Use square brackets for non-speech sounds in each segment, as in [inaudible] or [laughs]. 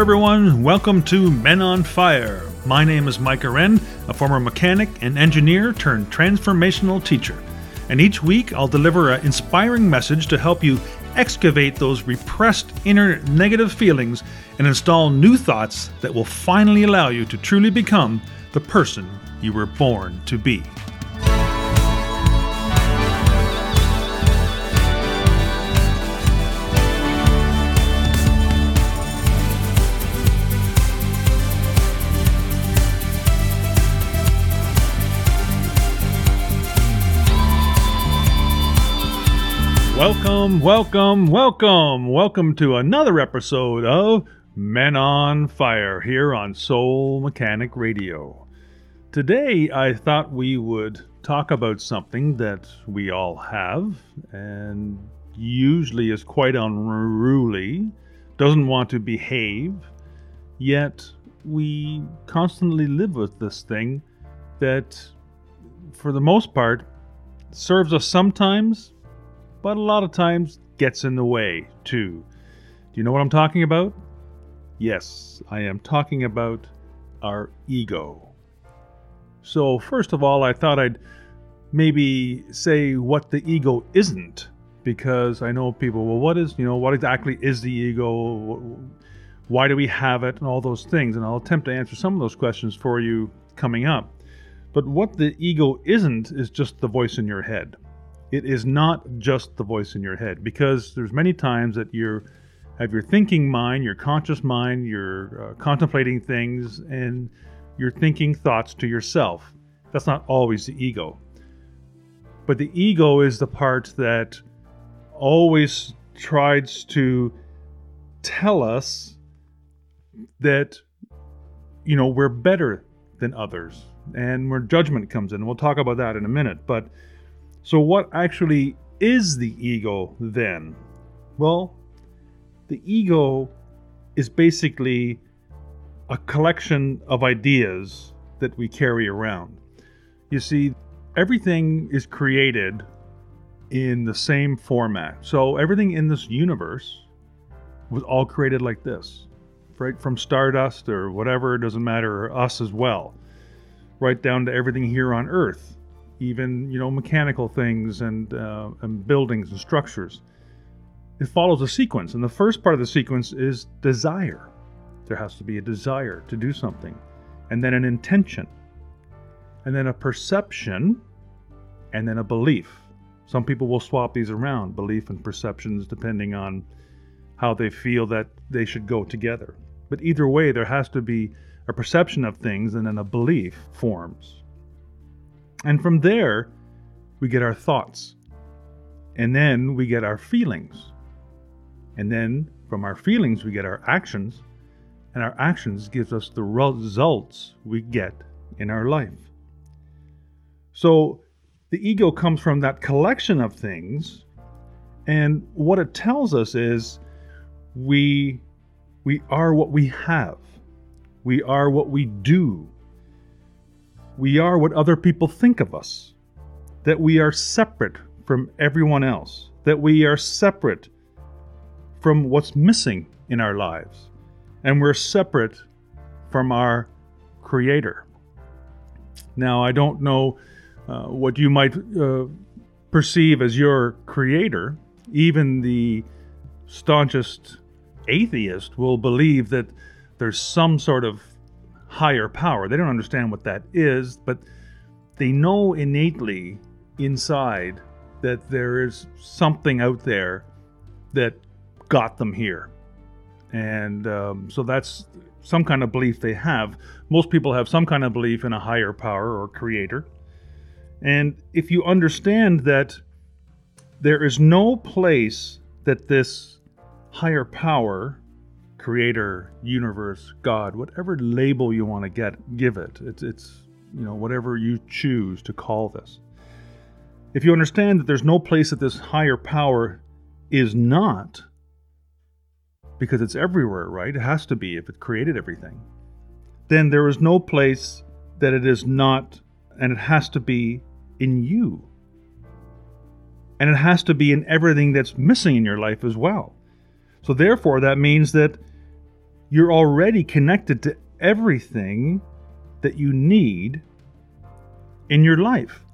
everyone. Welcome to Men on Fire. My name is Micah Wren, a former mechanic and engineer turned transformational teacher. And each week I'll deliver an inspiring message to help you excavate those repressed inner negative feelings and install new thoughts that will finally allow you to truly become the person you were born to be. Welcome, welcome, welcome, welcome to another episode of Men on Fire here on Soul Mechanic Radio. Today, I thought we would talk about something that we all have and usually is quite unruly, doesn't want to behave, yet we constantly live with this thing that, for the most part, serves us sometimes but a lot of times gets in the way too. Do you know what I'm talking about? Yes, I am talking about our ego. So, first of all, I thought I'd maybe say what the ego isn't, because I know people, well, what is, you know, what exactly is the ego? Why do we have it? And all those things. And I'll attempt to answer some of those questions for you coming up. But what the ego isn't is just the voice in your head it is not just the voice in your head because there's many times that you have your thinking mind, your conscious mind, you're uh, contemplating things, and you're thinking thoughts to yourself. That's not always the ego. But the ego is the part that always tries to tell us that, you know, we're better than others and where judgment comes in. We'll talk about that in a minute. But so, what actually is the ego then? Well, the ego is basically a collection of ideas that we carry around. You see, everything is created in the same format. So, everything in this universe was all created like this, right? From stardust or whatever, it doesn't matter, us as well, right down to everything here on Earth even you know mechanical things and, uh, and buildings and structures. It follows a sequence, and the first part of the sequence is desire. There has to be a desire to do something, and then an intention, and then a perception, and then a belief. Some people will swap these around, belief and perceptions, depending on how they feel that they should go together. But either way, there has to be a perception of things, and then a belief forms. And from there, we get our thoughts. And then we get our feelings. And then from our feelings, we get our actions. And our actions gives us the results we get in our life. So the ego comes from that collection of things. And what it tells us is we, we are what we have. We are what we do we are what other people think of us, that we are separate from everyone else, that we are separate from what's missing in our lives, and we're separate from our Creator. Now, I don't know uh, what you might uh, perceive as your Creator. Even the staunchest atheist will believe that there's some sort of higher power. They don't understand what that is, but they know innately inside that there is something out there that got them here. And um, so that's some kind of belief they have. Most people have some kind of belief in a higher power or creator. And if you understand that there is no place that this higher power creator, universe, God, whatever label you want to get, give it. It's, it's, you know, whatever you choose to call this. If you understand that there's no place that this higher power is not, because it's everywhere, right? It has to be if it created everything. Then there is no place that it is not, and it has to be in you. And it has to be in everything that's missing in your life as well. So, therefore, that means that you're already connected to everything that you need in your life.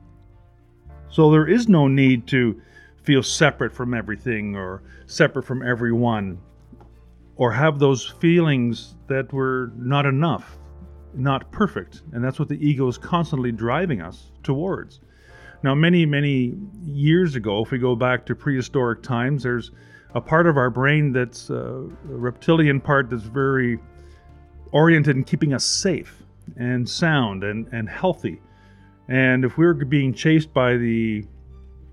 So there is no need to feel separate from everything or separate from everyone or have those feelings that we're not enough, not perfect. And that's what the ego is constantly driving us towards. Now, many, many years ago, if we go back to prehistoric times, there's a part of our brain that's uh, a reptilian part that's very oriented in keeping us safe and sound and, and healthy. And if we are being chased by the,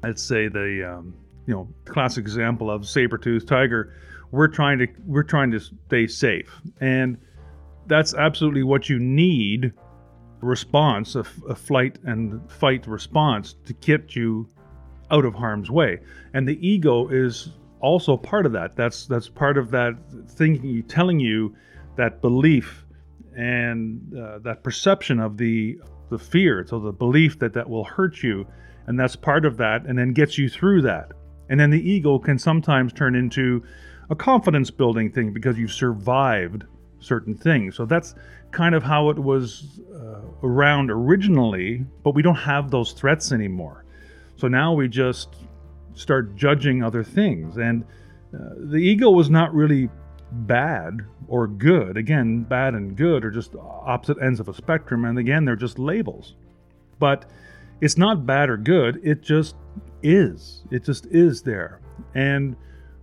let's say the, um, you know, classic example of saber-toothed tiger, we're trying to we're trying to stay safe, and that's absolutely what you need. Response, a, a flight and fight response to get you out of harm's way, and the ego is also part of that. That's that's part of that thinking, telling you that belief and uh, that perception of the the fear, so the belief that that will hurt you, and that's part of that, and then gets you through that. And then the ego can sometimes turn into a confidence building thing because you've survived certain things. So that's kind of how it was uh, around originally, but we don't have those threats anymore. So now we just start judging other things. And uh, the ego was not really bad or good. Again, bad and good are just opposite ends of a spectrum, and again, they're just labels. But it's not bad or good, it just is. It just is there. And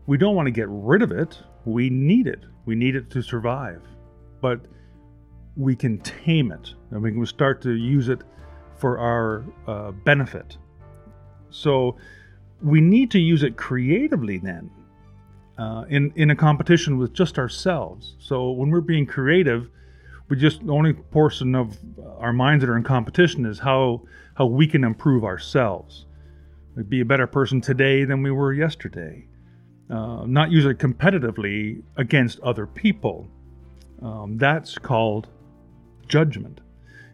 we don't want to get rid of it. We need it. We need it to survive. But we can tame it and we can start to use it for our uh, benefit. So we need to use it creatively then uh, in in a competition with just ourselves. So when we're being creative, we just the only portion of our minds that are in competition is how how we can improve ourselves, We'd be a better person today than we were yesterday. Uh, not use it competitively against other people. Um, that's called judgment.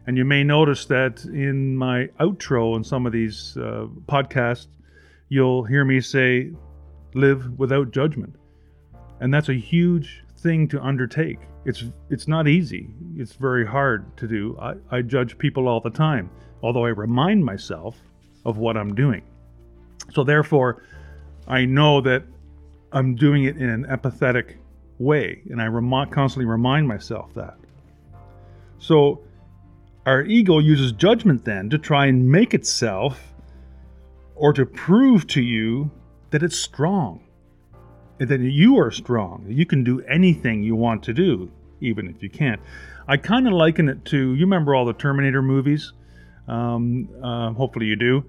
And you may notice that in my outro in some of these uh, podcasts, you'll hear me say, live without judgment. And that's a huge thing to undertake. It's it's not easy. It's very hard to do. I, I judge people all the time, although I remind myself of what I'm doing. So therefore, I know that I'm doing it in an empathetic way, and I rem- constantly remind myself that. So our ego uses judgment then to try and make itself or to prove to you that it's strong and that you are strong. You can do anything you want to do, even if you can't. I kind of liken it to you remember all the Terminator movies? Um, uh, hopefully you do.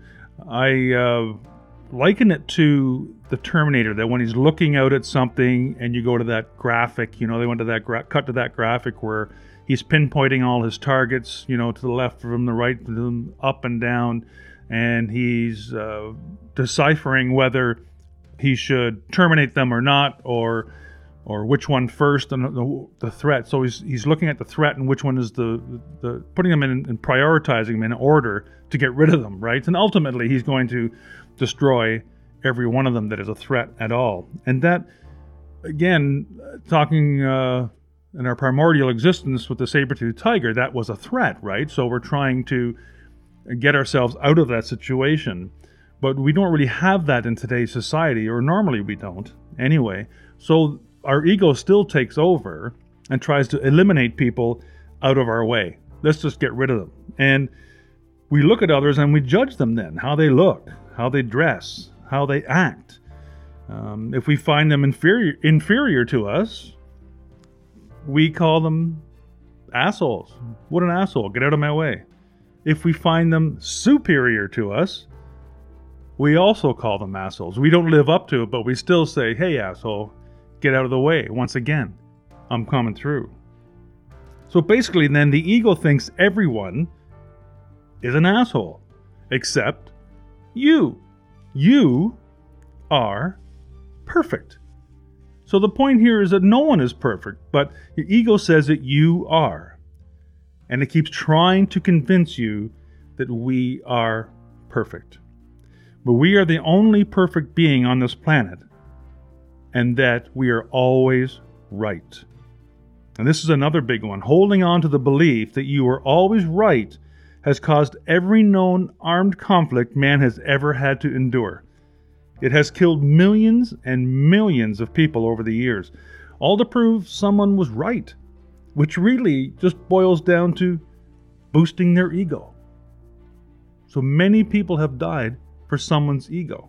I uh, liken it to the Terminator that when he's looking out at something and you go to that graphic, you know, they went to that gra- cut to that graphic where he's pinpointing all his targets, you know, to the left from the right, of them, up and down, and he's uh, deciphering whether he should terminate them or not, or or which one first and the, the, threat. So he's he's looking at the threat and which one is the the putting them in and prioritizing them in order to get rid of them, right? And ultimately he's going to destroy every one of them that is a threat at all. And that, again, talking uh, in our primordial existence with the saber-toothed tiger, that was a threat, right? So we're trying to get ourselves out of that situation. But we don't really have that in today's society, or normally we don't anyway. So our ego still takes over and tries to eliminate people out of our way. Let's just get rid of them. And we look at others and we judge them then, how they look, how they dress, how they act. Um, if we find them inferior, inferior to us, we call them assholes. What an asshole. Get out of my way. If we find them superior to us, we also call them assholes. We don't live up to it, but we still say, hey, asshole, get out of the way. Once again, I'm coming through. So basically, then the ego thinks everyone is an asshole, except you. You are perfect. So the point here is that no one is perfect, but your ego says that you are. And it keeps trying to convince you that we are perfect. But we are the only perfect being on this planet, and that we are always right. And this is another big one. Holding on to the belief that you are always right has caused every known armed conflict man has ever had to endure. It has killed millions and millions of people over the years, all to prove someone was right, which really just boils down to boosting their ego. So many people have died for someone's ego.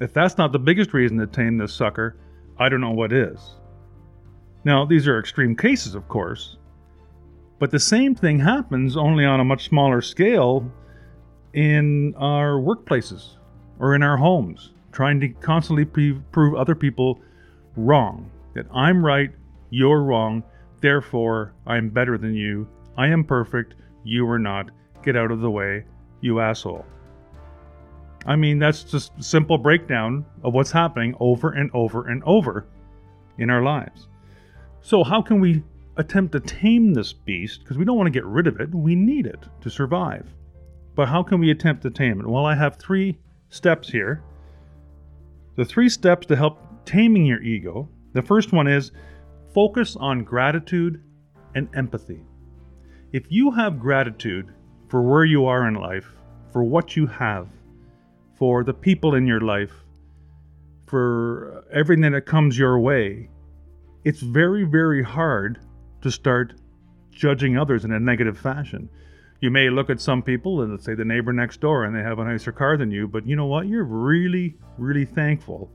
If that's not the biggest reason to tame this sucker, I don't know what is. Now, these are extreme cases, of course, but the same thing happens only on a much smaller scale in our workplaces or in our homes, trying to constantly prove other people wrong. That I'm right, you're wrong, therefore I'm better than you, I am perfect, you are not, get out of the way, you asshole. I mean, that's just a simple breakdown of what's happening over and over and over in our lives. So, how can we attempt to tame this beast? Because we don't want to get rid of it, we need it to survive. But how can we attempt to tame it? Well, I have three steps here. The three steps to help taming your ego. The first one is focus on gratitude and empathy. If you have gratitude for where you are in life, for what you have, for the people in your life, for everything that comes your way, it's very, very hard to start judging others in a negative fashion. You may look at some people and let's say the neighbor next door and they have a nicer car than you, but you know what? You're really, really thankful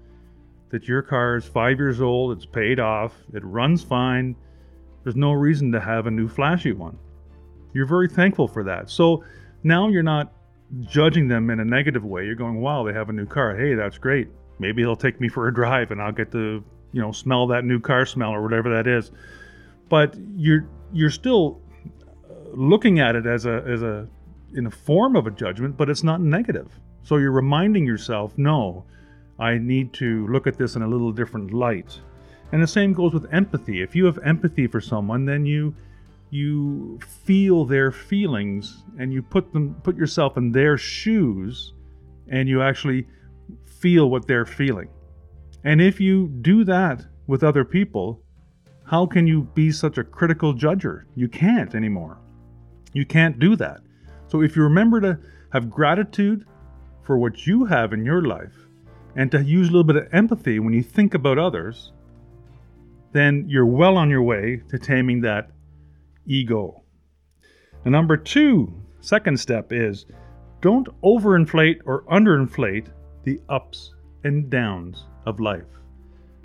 that your car is five years old, it's paid off, it runs fine. There's no reason to have a new flashy one. You're very thankful for that. So now you're not judging them in a negative way. You're going, wow, they have a new car. Hey, that's great. Maybe they'll take me for a drive and I'll get to, you know, smell that new car smell or whatever that is. But you're you're still uh, looking at it as a as a in a form of a judgment, but it's not negative. So you're reminding yourself, no, I need to look at this in a little different light. And the same goes with empathy. If you have empathy for someone, then you you feel their feelings and you put them put yourself in their shoes and you actually feel what they're feeling. And if you do that with other people, how can you be such a critical judger? You can't anymore. You can't do that. So if you remember to have gratitude for what you have in your life and to use a little bit of empathy when you think about others, then you're well on your way to taming that ego. And number two, second step is don't overinflate or underinflate the ups and downs of life.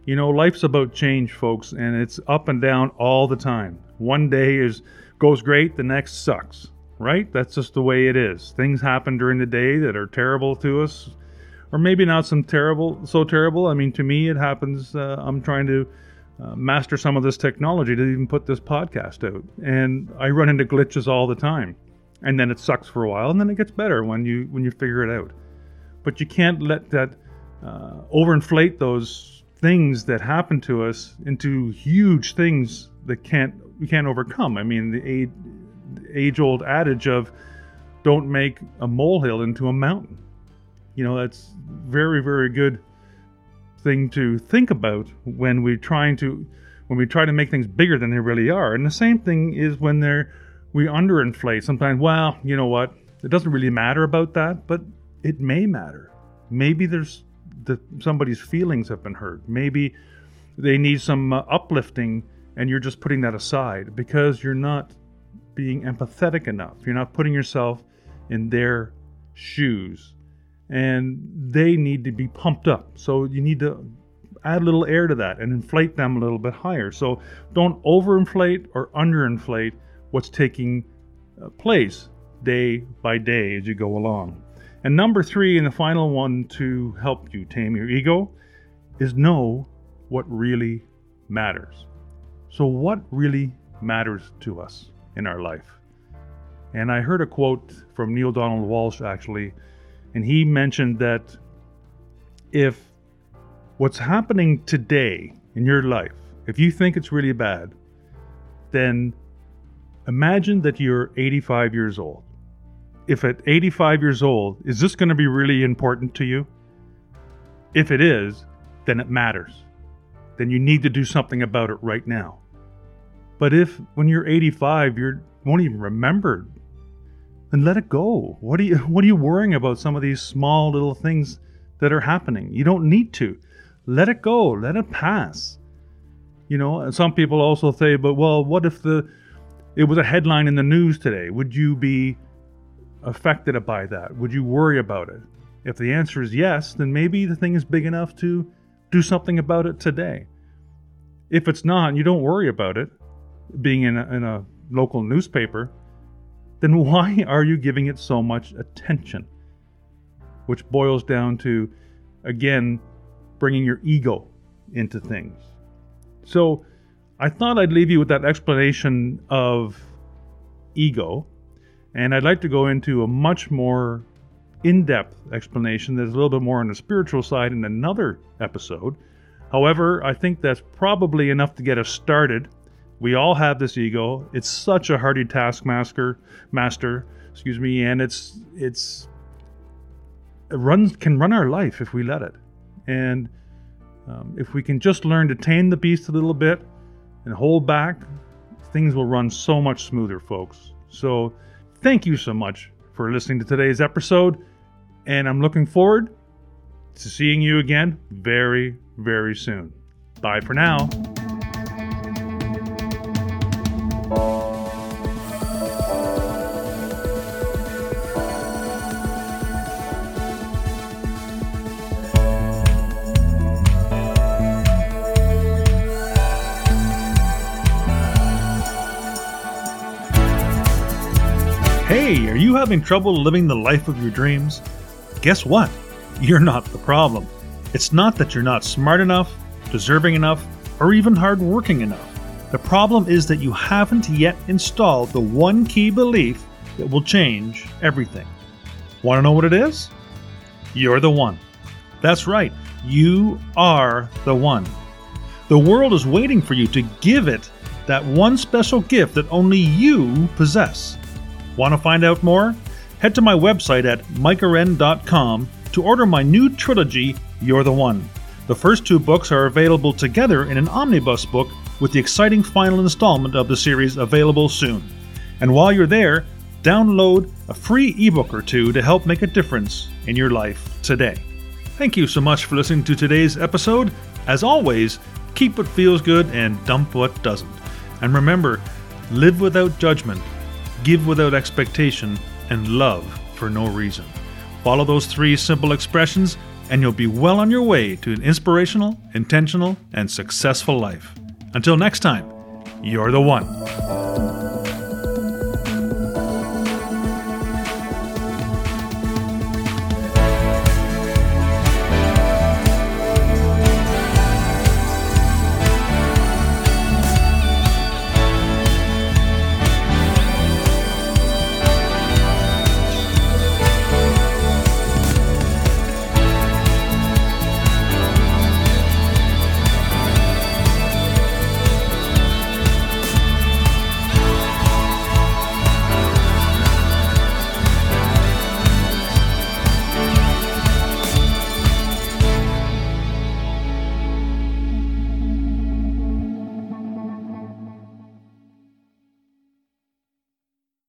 You know, life's about change, folks, and it's up and down all the time. One day is goes great, the next sucks, right? That's just the way it is. Things happen during the day that are terrible to us, or maybe not some terrible, so terrible. I mean, to me, it happens. Uh, I'm trying to uh, master some of this technology to even put this podcast out. And I run into glitches all the time. And then it sucks for a while, and then it gets better when you when you figure it out. But you can't let that uh, overinflate those things that happen to us into huge things that can't we can't overcome. I mean, the age-old adage of "Don't make a molehill into a mountain." You know, that's very very good thing to think about when we're trying to when we try to make things bigger than they really are. And the same thing is when they're we underinflate. Sometimes, well, you know what? It doesn't really matter about that, but it may matter. Maybe there's the somebody's feelings have been hurt. Maybe they need some uh, uplifting and you're just putting that aside because you're not being empathetic enough. You're not putting yourself in their shoes and they need to be pumped up. So you need to add a little air to that and inflate them a little bit higher. So don't overinflate or underinflate what's taking uh, place day by day as you go along. And number three, and the final one to help you tame your ego, is know what really matters. So, what really matters to us in our life? And I heard a quote from Neale Donald Walsch actually and he mentioned that if what's happening today in your life, if you think it's really bad, then imagine that you're 85 years old. If at 85 years old, is this going to be really important to you? If it is, then it matters. Then you need to do something about it right now. But if when you're 85, you won't even remember, then let it go. What are you [laughs] What are you worrying about? Some of these small little things that are happening. You don't need to. Let it go. Let it pass. You know. And some people also say, "But well, what if the it was a headline in the news today? Would you be affected by that? Would you worry about it?" If the answer is yes, then maybe the thing is big enough to do something about it today. If it's not, you don't worry about it, being in a, in a local newspaper, then [laughs] why are you giving it so much attention? Which boils down to, again, bringing your ego into things. So I thought I'd leave you with that explanation of ego, and I'd like to go into a much more in depth explanation that's a little bit more on the spiritual side in another episode. However, I think that's probably enough to get us started. We all have this ego. It's such a hardy taskmaster, master, excuse me, and it's it's it runs can run our life if we let it. And um, if we can just learn to tame the beast a little bit and hold back, things will run so much smoother, folks. So, thank you so much for listening to today's episode, and I'm looking forward to seeing you again very, very soon. Bye for now. Having trouble living the life of your dreams? Guess what? You're not the problem. It's not that you're not smart enough, deserving enough, or even hardworking enough. The problem is that you haven't yet installed the one key belief that will change everything. Want to know what it is? You're the one. That's right, you are the one. The world is waiting for you to give it that one special gift that only you possess. Want to find out more? Head to my website at micahwren.com to order my new trilogy, You're the One. The first two books are available together in an omnibus book with the exciting final installment of the series available soon. And while you're there, download a free ebook or two to help make a difference in your life today. Thank you so much for listening to today's episode. As always, keep what feels good and dump what doesn't. And remember, live without judgment give without expectation, and love for no reason. Follow those three simple expressions, and you'll be well on your way to an inspirational, intentional, and successful life. Until next time, you're the one.